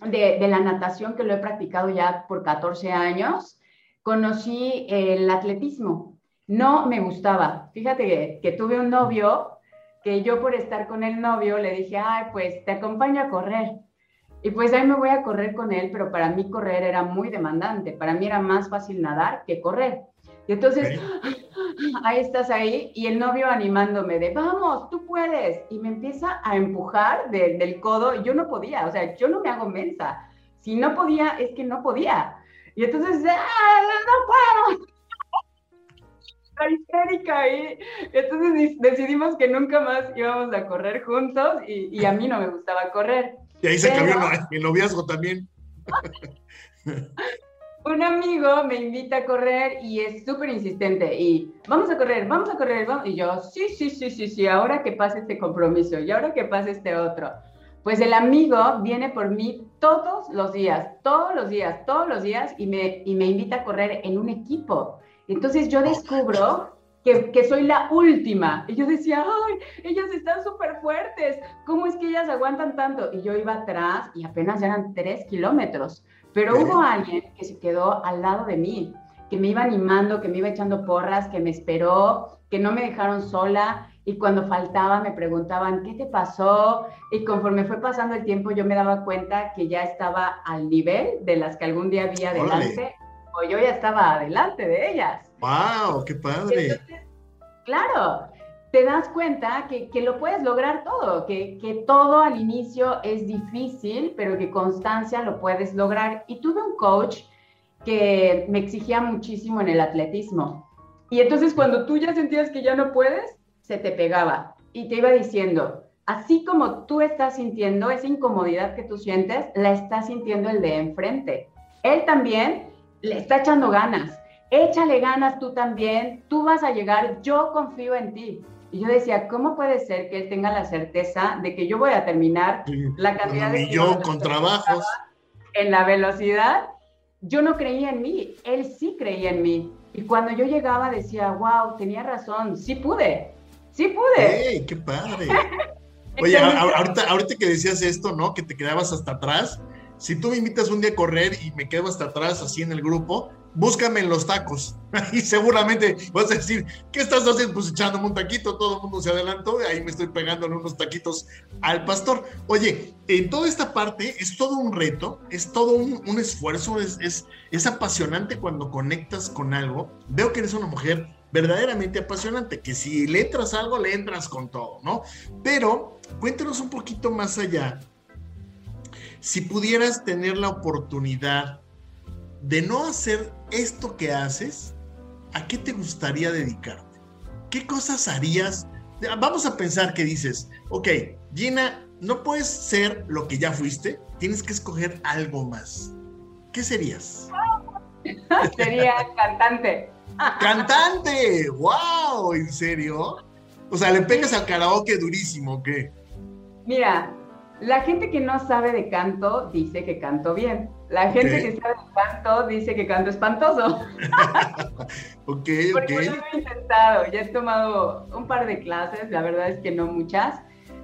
de, la natación, que lo he practicado ya por 14 años, conocí el atletismo. No me gustaba. Fíjate que tuve un novio que yo por estar con el novio le dije, ay, pues te acompaño a correr. Y pues ahí me voy a correr con él, pero para mí correr era muy demandante. Para mí era más fácil nadar que correr. Y entonces, ahí estás ahí y el novio animándome de, vamos, tú puedes. Y me empieza a empujar del codo. Yo no podía, o sea, yo no me hago mensa. Si no podía, es que no podía. Y entonces, ¡ah, no puedo! Histérica y entonces decidimos que nunca más íbamos a correr juntos y, a mí no me gustaba correr. Y ahí se cambió el noviazgo también. un amigo me invita a correr y es súper insistente y vamos a correr, vamos a correr, y yo, sí, sí, sí, sí, sí, ahora que pase este compromiso y ahora que pase este otro. Pues el amigo viene por mí todos los días, todos los días, todos los días y me, y me invita a correr en un equipo. Entonces yo descubro que, que, soy la última. Y yo decía, ay, ellas están súper fuertes. ¿Cómo es que ellas aguantan tanto? Y yo iba atrás y apenas eran tres kilómetros. Pero hubo alguien que se quedó al lado de mí, que me iba animando, que me iba echando porras, que me esperó, que no me dejaron sola. Y cuando faltaba me preguntaban, ¿qué te pasó? Y conforme fue pasando el tiempo yo me daba cuenta que ya estaba al nivel de las que algún día había adelante o yo ya estaba adelante de ellas. ¡Wow! ¡Qué padre! claro, te das cuenta que, que lo puedes lograr todo, que, que, todo al inicio es difícil, pero que constancia lo puedes lograr. Y tuve un coach que me exigía muchísimo en el atletismo. Y entonces cuando tú ya sentías que ya no puedes, se te pegaba y te iba diciendo, así como tú estás sintiendo esa incomodidad que tú sientes, la está sintiendo el de enfrente. Él también le está echando ganas. Échale ganas tú también, tú vas a llegar, yo confío en ti. Y yo decía, ¿cómo puede ser que él tenga la certeza de que yo voy a terminar la cantidad de... Y yo con trabajos. En la velocidad, yo no creía en mí, él sí creía en mí. Y cuando yo llegaba decía, wow, tenía razón, sí pude, sí pude. ¡Ey, qué padre! Oye, ahorita, ahorita que decías esto, ¿no? Que te quedabas hasta atrás si tú me invitas un día a correr y me quedo hasta atrás así en el grupo, búscame en los tacos. Y seguramente vas a decir, ¿qué estás haciendo? Pues echándome un taquito, todo el mundo se adelantó, y ahí me estoy pegándole unos taquitos al pastor. Oye, en toda esta parte es todo un reto, es todo un, esfuerzo, es, es, es apasionante cuando conectas con algo. Veo que eres una mujer verdaderamente apasionante, que si le entras algo, le entras con todo, ¿no? Pero cuéntanos un poquito más allá si pudieras tener la oportunidad de no hacer esto que haces, ¿a qué te gustaría dedicarte? ¿Qué cosas harías? Vamos a pensar que dices, ok, Gina, no puedes ser lo que ya fuiste, tienes que escoger algo más. ¿Qué serías? Sería cantante. ¡Cantante! ¡Wow! ¿En serio? O sea, le pegas al karaoke durísimo, ¿qué? Mira, la gente que no sabe de canto dice que canto bien. La gente que sabe de canto dice que canto espantoso. ok, ok. Porque yo lo he intentado, ya he tomado un par de clases, la verdad es que no muchas,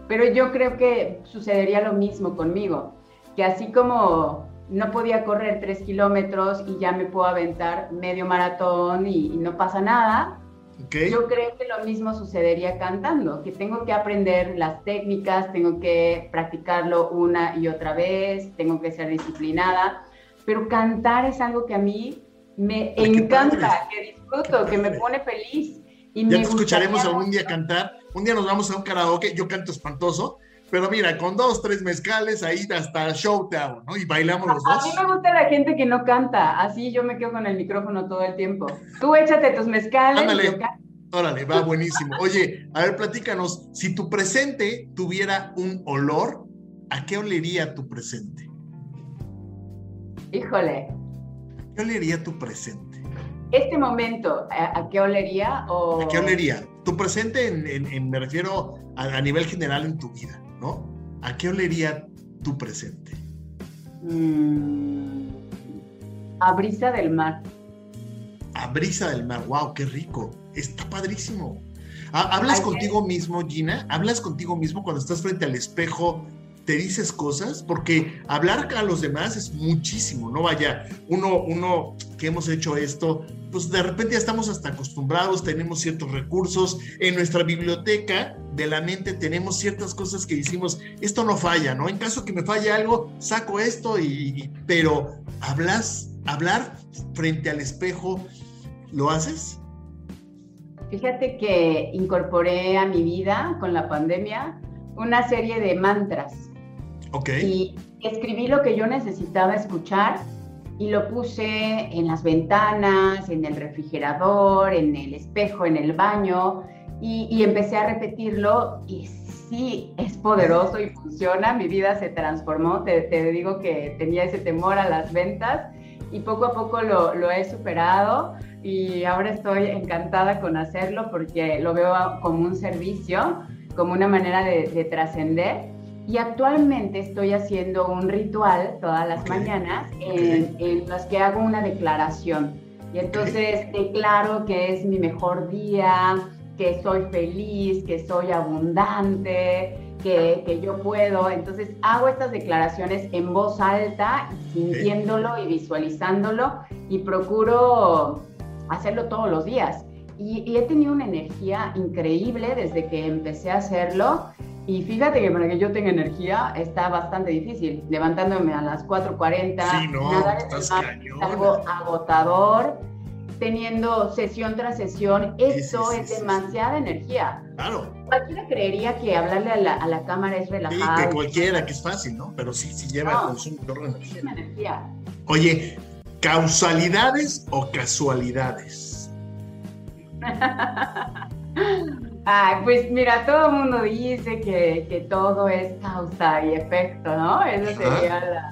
pero yo creo que sucedería lo mismo conmigo, que así como no podía correr tres kilómetros y ya me puedo aventar medio maratón y, y no pasa nada, yo creo que lo mismo sucedería cantando, que tengo que aprender las técnicas, tengo que practicarlo una y otra vez, tengo que ser disciplinada, pero cantar es algo que a mí me encanta, que disfruto, que me pone feliz. Y ya te escucharemos algún día cantar. Un día nos vamos a un karaoke, yo canto espantoso, pero mira, con dos, tres mezcales ahí hasta show te hago, ¿no? Y bailamos los dos. A mí me gusta la gente que no canta, así yo me quedo con el micrófono todo el tiempo. Tú échate tus mezcales. Ándale. Órale, va buenísimo. Oye, a ver, platícanos, si tu presente tuviera un olor, ¿a qué olería tu presente? Híjole. ¿A qué olería tu presente? Este momento, ¿a, qué olería? O... ¿A qué olería? Tu presente, en, me refiero a nivel general en tu vida. ¿no? ¿A qué olería tu presente? Mm, a brisa del mar. A brisa del mar, wow, qué rico. Está padrísimo. ¿Hablas contigo mismo, Gina? ¿Hablas contigo mismo cuando estás frente al espejo te dices cosas, porque hablar a los demás es muchísimo, ¿no? Vaya, uno, uno que hemos hecho esto, pues de repente ya estamos hasta acostumbrados, tenemos ciertos recursos, en nuestra biblioteca de la mente tenemos ciertas cosas que decimos, esto no falla, ¿no? En caso que me falle algo, saco esto y, pero hablas, hablar frente al espejo, ¿lo haces? Fíjate que incorporé a mi vida con la pandemia una serie de mantras y escribí lo que yo necesitaba escuchar y lo puse en las ventanas, en el refrigerador, en el espejo, en el baño y, empecé a repetirlo y sí, es poderoso y funciona. Mi vida se transformó. Te, digo que tenía ese temor a las ventas y poco a poco lo, he superado y ahora estoy encantada con hacerlo porque lo veo como un servicio, como una manera de trascender y actualmente estoy haciendo un ritual todas las mañanas en, en, los que hago una declaración. Y entonces declaro que es mi mejor día, que soy feliz, que soy abundante, que, que, yo puedo. Entonces hago estas declaraciones en voz alta, sintiéndolo y visualizándolo y procuro hacerlo todos los días. Y, y, he tenido una energía increíble desde que empecé a hacerlo y fíjate que para que yo tenga energía está bastante difícil. Levantándome a las 4.40, sí, no, nadar es algo agotador, teniendo sesión tras sesión, eso es demasiada energía. Claro. Cualquiera creería que hablarle a la, a la cámara es relajado. Sí, que cualquiera, que es fácil, ¿no? Pero sí, sí lleva no, consumo de energía. energía. Oye, ¿causalidades o casualidades? Ah, pues mira, todo el mundo dice que, todo es causa y efecto, ¿no? Esa sería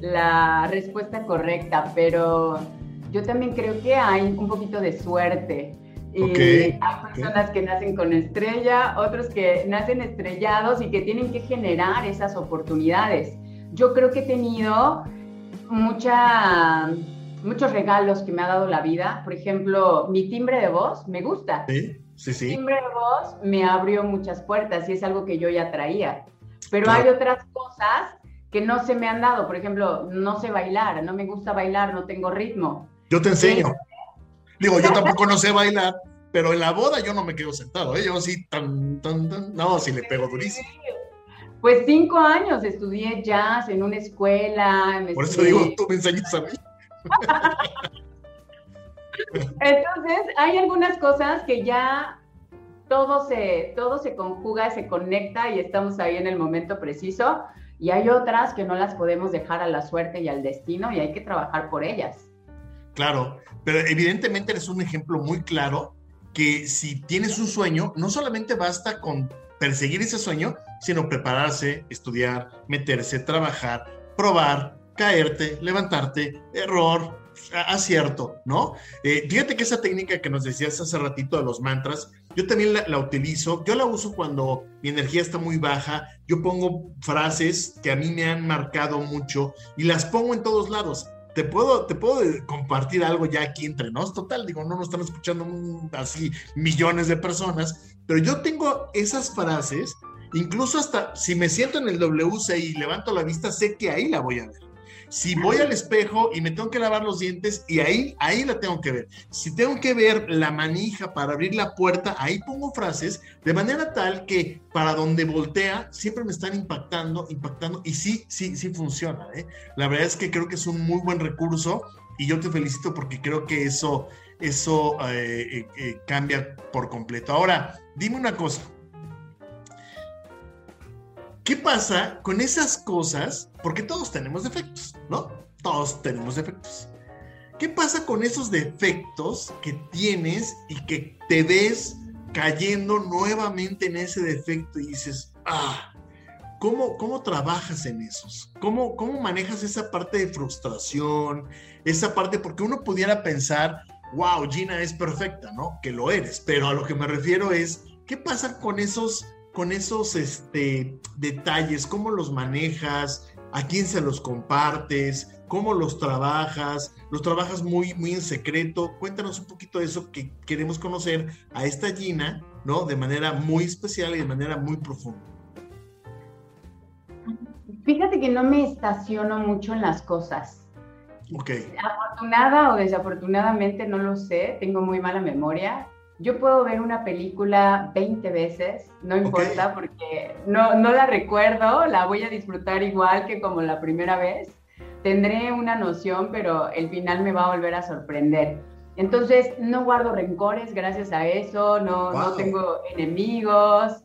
la, respuesta correcta, pero yo también creo que hay un poquito de suerte. Y hay personas que nacen con estrella, otros que nacen estrellados y que tienen que generar esas oportunidades. Yo creo que he tenido mucha, muchos regalos que me ha dado la vida. Por ejemplo, mi timbre de voz me gusta. ¿Sí? Sí, sí. timbre de voz me abrió muchas puertas y es algo que yo ya traía. Pero hay otras cosas que no se me han dado. Por ejemplo, no sé bailar, no me gusta bailar, no tengo ritmo. Yo te enseño. Digo, yo tampoco no sé bailar, pero en la boda yo no me quedo sentado. ¿eh? Yo sí, tan, tan, tan. No, sí le pego durísimo. Pues cinco años estudié jazz en una escuela. Por eso digo, tú me enseñas a mí. Entonces, hay algunas cosas que ya todo se, todo se conjuga, se conecta y estamos ahí en el momento preciso. Y hay otras que no las podemos dejar a la suerte y al destino y hay que trabajar por ellas. Claro, pero evidentemente eres un ejemplo muy claro que si tienes un sueño, no solamente basta con perseguir ese sueño, sino prepararse, estudiar, meterse, trabajar, probar, caerte, levantarte, error, acierto, ¿no? Eh, fíjate que esa técnica que nos decías hace ratito de los mantras, yo también la, utilizo, yo la uso cuando mi energía está muy baja, yo pongo frases que a mí me han marcado mucho y las pongo en todos lados. Te puedo, te puedo compartir algo ya aquí entre nos, total, digo, no nos están escuchando así millones de personas, pero yo tengo esas frases, incluso hasta si me siento en el WC y levanto la vista, sé que ahí la voy a ver. Si voy al espejo y me tengo que lavar los dientes, y ahí, ahí la tengo que ver. Si tengo que ver la manija para abrir la puerta, ahí pongo frases de manera tal que para donde voltea siempre me están impactando, impactando, y sí, sí, sí funciona. ¿eh? La verdad es que creo que es un muy buen recurso y yo te felicito porque creo que eso, eso eh, eh, eh, cambia por completo. Ahora, dime una cosa. ¿Qué pasa con esas cosas? Porque todos tenemos defectos, ¿no? Todos tenemos defectos. ¿Qué pasa con esos defectos que tienes y que te ves cayendo nuevamente en ese defecto y dices, ah, ¿cómo, cómo trabajas en esos? ¿Cómo, ¿Cómo manejas esa parte de frustración? Esa parte, porque uno pudiera pensar, wow, Gina es perfecta, ¿no? Que lo eres, pero a lo que me refiero es, ¿qué pasa con esos con esos este, detalles, cómo los manejas, a quién se los compartes, cómo los trabajas, los trabajas muy, muy en secreto. Cuéntanos un poquito de eso que queremos conocer a esta Gina, ¿no? De manera muy especial y de manera muy profunda. Fíjate que no me estaciono mucho en las cosas. Ok. Afortunada o desafortunadamente, no lo sé, tengo muy mala memoria yo puedo ver una película 20 veces, no importa, porque no, no la recuerdo, la voy a disfrutar igual que como la primera vez. Tendré una noción, pero el final me va a volver a sorprender. Entonces, no guardo rencores gracias a eso, no, no tengo enemigos.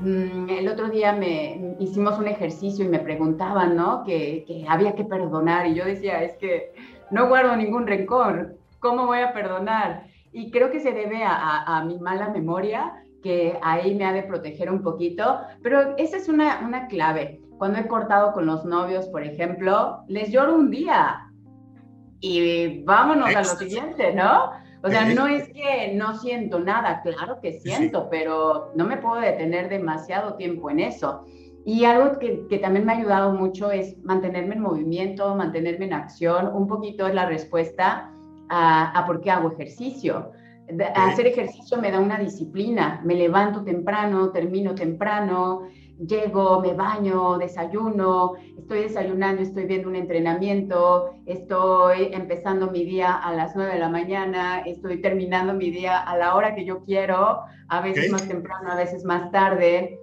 Mm, el otro día me hicimos un ejercicio y me preguntaban, ¿no? Que, que había que perdonar y yo decía, es que no guardo ningún rencor, ¿cómo voy a perdonar? Y creo que se debe a, mi mala memoria, que ahí me ha de proteger un poquito, pero esa es una, una clave. Cuando he cortado con los novios, por ejemplo, les lloro un día y vámonos a lo siguiente, ¿no? O sea, no es que no siento nada, claro que siento, pero no me puedo detener demasiado tiempo en eso. Y algo que, que, también me ha ayudado mucho es mantenerme en movimiento, mantenerme en acción. Un poquito es la respuesta a, por qué hago ejercicio. Hacer ejercicio me da una disciplina, me levanto temprano, termino temprano, llego, me baño, desayuno, estoy desayunando, estoy viendo un entrenamiento, estoy empezando mi día a las 9 de la mañana, estoy terminando mi día a la hora que yo quiero, a veces más temprano, a veces más tarde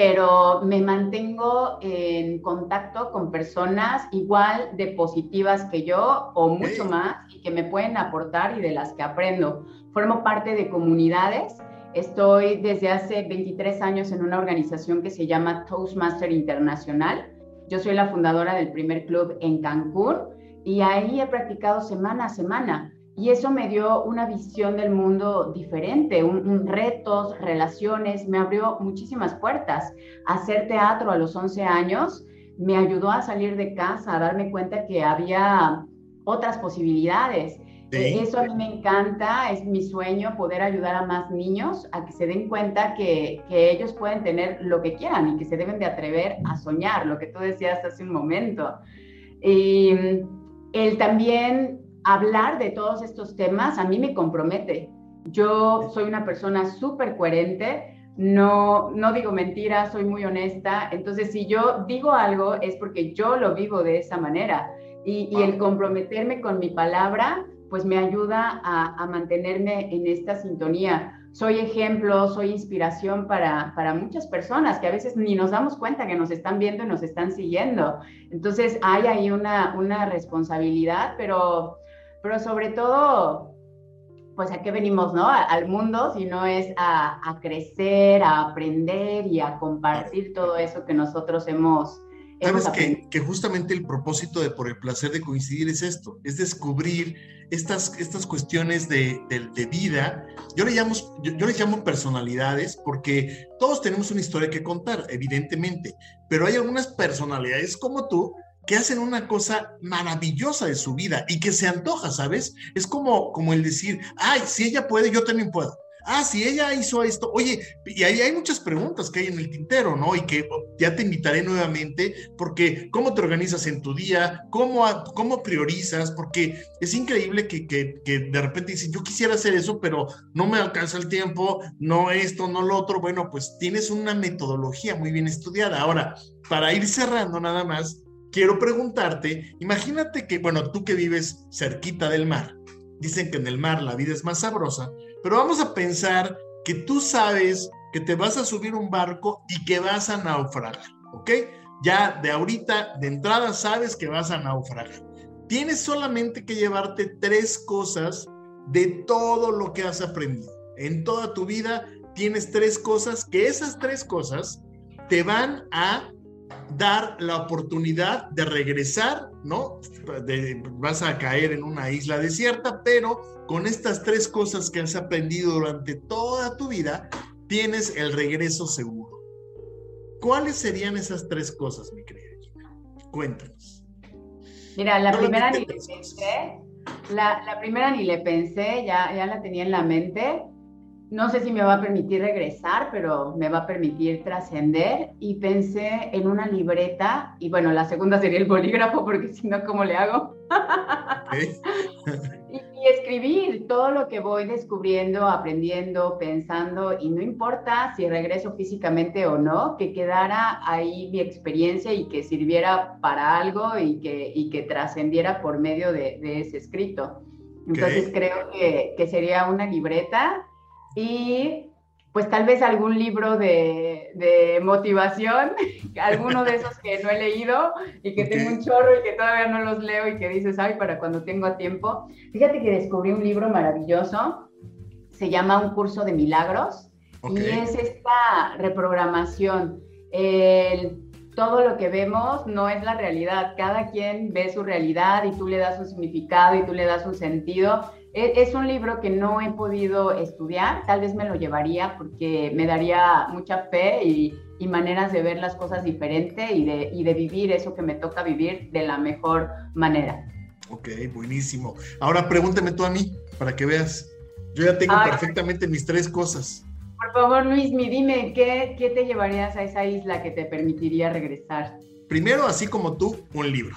pero me mantengo en contacto con personas igual de positivas que yo o mucho más y que me pueden aportar y de las que aprendo. Formo parte de comunidades. Estoy desde hace 23 años en una organización que se llama Toastmaster Internacional. Yo soy la fundadora del primer club en Cancún y ahí he practicado semana a semana y eso me dio una visión del mundo diferente, un, retos, relaciones, me abrió muchísimas puertas. Hacer teatro a los 11 años me ayudó a salir de casa, a darme cuenta que había otras posibilidades. Eso a mí me encanta, es mi sueño poder ayudar a más niños a que se den cuenta que, que, ellos pueden tener lo que quieran y que se deben de atrever a soñar, lo que tú decías hace un momento. Y el también hablar de todos estos temas a mí me compromete. Yo soy una persona súper coherente, no, no digo mentiras, soy muy honesta. Entonces, si yo digo algo es porque yo lo vivo de esa manera. Y, el comprometerme con mi palabra, pues me ayuda a, a, mantenerme en esta sintonía. Soy ejemplo, soy inspiración para, para muchas personas que a veces ni nos damos cuenta que nos están viendo y nos están siguiendo. Entonces, hay ahí una, una responsabilidad, pero pero sobre todo, pues a qué venimos, ¿no? Al mundo, sino es a, crecer, a aprender y a compartir todo eso que nosotros hemos... Sabes que, que, justamente el propósito de por el placer de coincidir es esto, es descubrir estas, estas cuestiones de, de, vida. Yo le, llamo, yo, yo les llamo personalidades porque todos tenemos una historia que contar, evidentemente, pero hay algunas personalidades como tú que hacen una cosa maravillosa de su vida y que se antoja, ¿sabes? Es como, como el decir, ay, si ella puede, yo también puedo ah, si ella hizo esto, oye, y ahí hay muchas preguntas que hay en el tintero, ¿no? Y que ya te invitaré nuevamente, porque cómo te organizas en tu día, cómo, cómo priorizas, porque es increíble que, que, que de repente dicen, yo quisiera hacer eso, pero no me alcanza el tiempo, no esto, no lo otro. Bueno, pues tienes una metodología muy bien estudiada. Ahora, para ir cerrando nada más, quiero preguntarte, imagínate que, bueno, tú que vives cerquita del mar, dicen que en el mar la vida es más sabrosa, pero vamos a pensar que tú sabes que te vas a subir un barco y que vas a naufragar, ¿ok? Ya de ahorita, de entrada, sabes que vas a naufragar. Tienes solamente que llevarte tres cosas de todo lo que has aprendido. En toda tu vida tienes tres cosas que esas tres cosas te van a dar la oportunidad de regresar, ¿no? vas a caer en una isla desierta, pero con estas tres cosas que has aprendido durante toda tu vida, tienes el regreso seguro. ¿Cuáles serían esas tres cosas, mi querida Cuéntanos. Mira, la primera ni le pensé, la, la, primera ni le pensé, ya, ya la tenía en la mente, no sé si me va a permitir regresar, pero me va a permitir trascender. Y pensé en una libreta, y bueno, la segunda sería el bolígrafo, porque si no, ¿cómo le hago? y, y, escribir todo lo que voy descubriendo, aprendiendo, pensando, y no importa si regreso físicamente o no, que quedara ahí mi experiencia y que sirviera para algo y que, y que trascendiera por medio de, de ese escrito. Entonces creo que, que sería una libreta y pues tal vez algún libro de, de, motivación, alguno de esos que no he leído y que tengo un chorro y que todavía no los leo y que dices, ay, para cuando tengo tiempo. Fíjate que descubrí un libro maravilloso, se llama Un curso de milagros y es esta reprogramación. El, todo lo que vemos no es la realidad, cada quien ve su realidad y tú le das un significado y tú le das un sentido es un libro que no he podido estudiar, tal vez me lo llevaría porque me daría mucha fe y, maneras de ver las cosas diferente y de, y de vivir eso que me toca vivir de la mejor manera. Ok, buenísimo. Ahora pregúntame tú a mí para que veas. Yo ya tengo perfectamente mis tres cosas. Por favor, Luis, dime, ¿qué, ¿qué te llevarías a esa isla que te permitiría regresar? Primero, así como tú, un libro,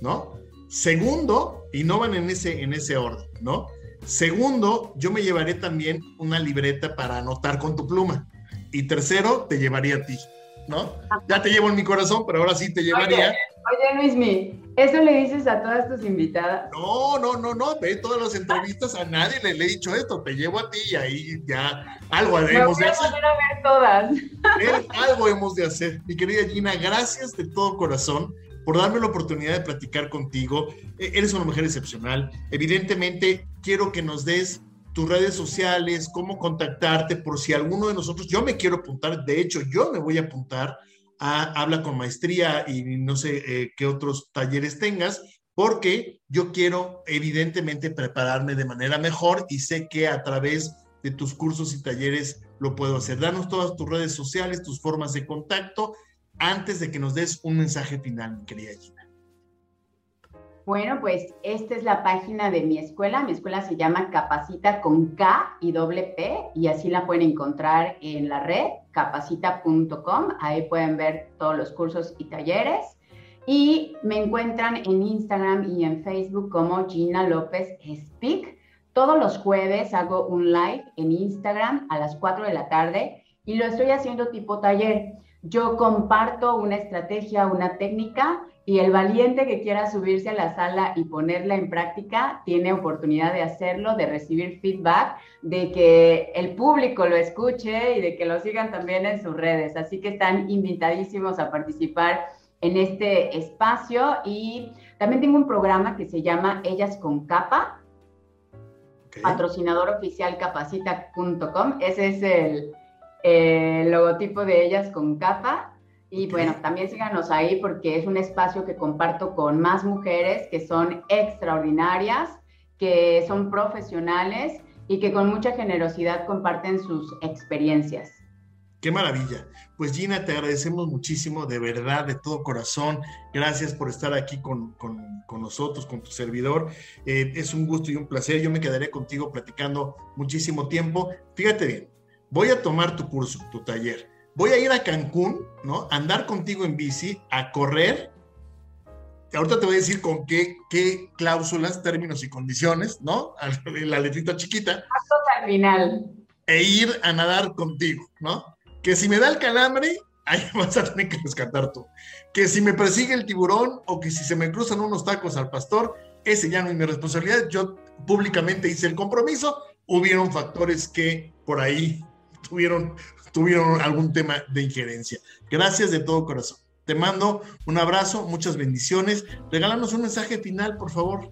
¿no? Segundo, y no van en ese, en ese orden, ¿no? Segundo, yo me llevaré también una libreta para anotar con tu pluma. Y tercero, te llevaría a ti, ¿no? Ya te llevo en mi corazón, pero ahora sí te llevaría. Oye, Luismi, ¿eso le dices a todas tus invitadas? No, no, no, no, ve todas las entrevistas, a nadie le, he dicho esto, te llevo a ti y ahí ya algo hemos de hacer. A ver todas. algo hemos de hacer. Mi querida Gina, gracias de todo corazón por darme la oportunidad de platicar contigo. E, eres una mujer excepcional. Evidentemente, quiero que nos des tus redes sociales, cómo contactarte, por si alguno de nosotros, yo me quiero apuntar, de hecho, yo me voy a apuntar a Habla con Maestría y no sé eh, qué otros talleres tengas, porque yo quiero evidentemente prepararme de manera mejor y sé que a través de tus cursos y talleres lo puedo hacer. Danos todas tus redes sociales, tus formas de contacto antes de que nos des un mensaje final, mi querida Gina. Bueno, pues esta es la página de mi escuela. Mi escuela se llama Capacita con K y doble P y así la pueden encontrar en la red capacita.com. Ahí pueden ver todos los cursos y talleres. Y me encuentran en Instagram y en Facebook como Gina López Speak. Todos los jueves hago un live en Instagram a las 4 de la tarde y lo estoy haciendo tipo taller. Yo comparto una estrategia, una técnica y el valiente que quiera subirse a la sala y ponerla en práctica tiene oportunidad de hacerlo, de recibir feedback, de que el público lo escuche y de que lo sigan también en sus redes. Así que están invitadísimos a participar en este espacio y también tengo un programa que se llama Ellas con Capa, patrocinador oficial capacita.com. Ese es el, el logotipo de ellas con capa. Y bueno, también síganos ahí porque es un espacio que comparto con más mujeres que son extraordinarias, que son profesionales y que con mucha generosidad comparten sus experiencias. Qué maravilla. Pues Gina, te agradecemos muchísimo, de verdad, de todo corazón. Gracias por estar aquí con, nosotros, con tu servidor. Eh, es un gusto y un placer. Yo me quedaré contigo platicando muchísimo tiempo. Fíjate bien, voy a tomar tu curso, tu taller. Voy a ir a Cancún, ¿no? andar contigo en bici, a correr. Ahorita te voy a decir con qué, qué cláusulas, términos y condiciones, ¿no? La letrita chiquita. Al final. E ir a nadar contigo, ¿no? que si me da el calambre, ahí vas a tener que rescatar tú. Que si me persigue el tiburón o que si se me cruzan unos tacos al pastor, ese ya no es mi responsabilidad. Yo públicamente hice el compromiso. Hubieron factores que por ahí tuvieron, tuvieron algún tema de injerencia. Gracias de todo corazón. Te mando un abrazo, muchas bendiciones. Regálanos un mensaje final, por favor.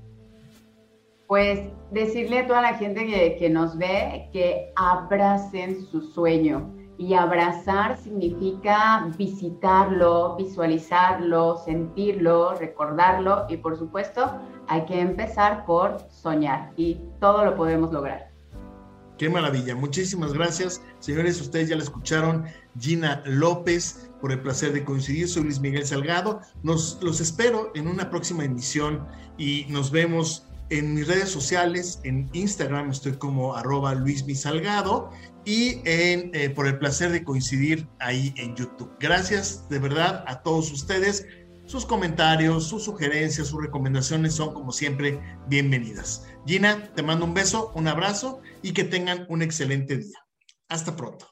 Pues decirle a toda la gente que, que nos ve que abracen su sueño y abrazar significa visitarlo, visualizarlo, sentirlo, recordarlo y por supuesto hay que empezar por soñar y todo lo podemos lograr. Qué maravilla, muchísimas gracias. Señores, ustedes ya la escucharon, Gina López, por el placer de coincidir. Soy Luis Miguel Salgado. Nos los espero en una próxima emisión y nos vemos en mis redes sociales. En Instagram estoy como arroba Luis y eh, por el placer de coincidir ahí en YouTube. Gracias de verdad a todos ustedes. Sus comentarios, sus sugerencias, sus recomendaciones son como siempre bienvenidas. Gina, te mando un beso, un abrazo y que tengan un excelente día. Hasta pronto.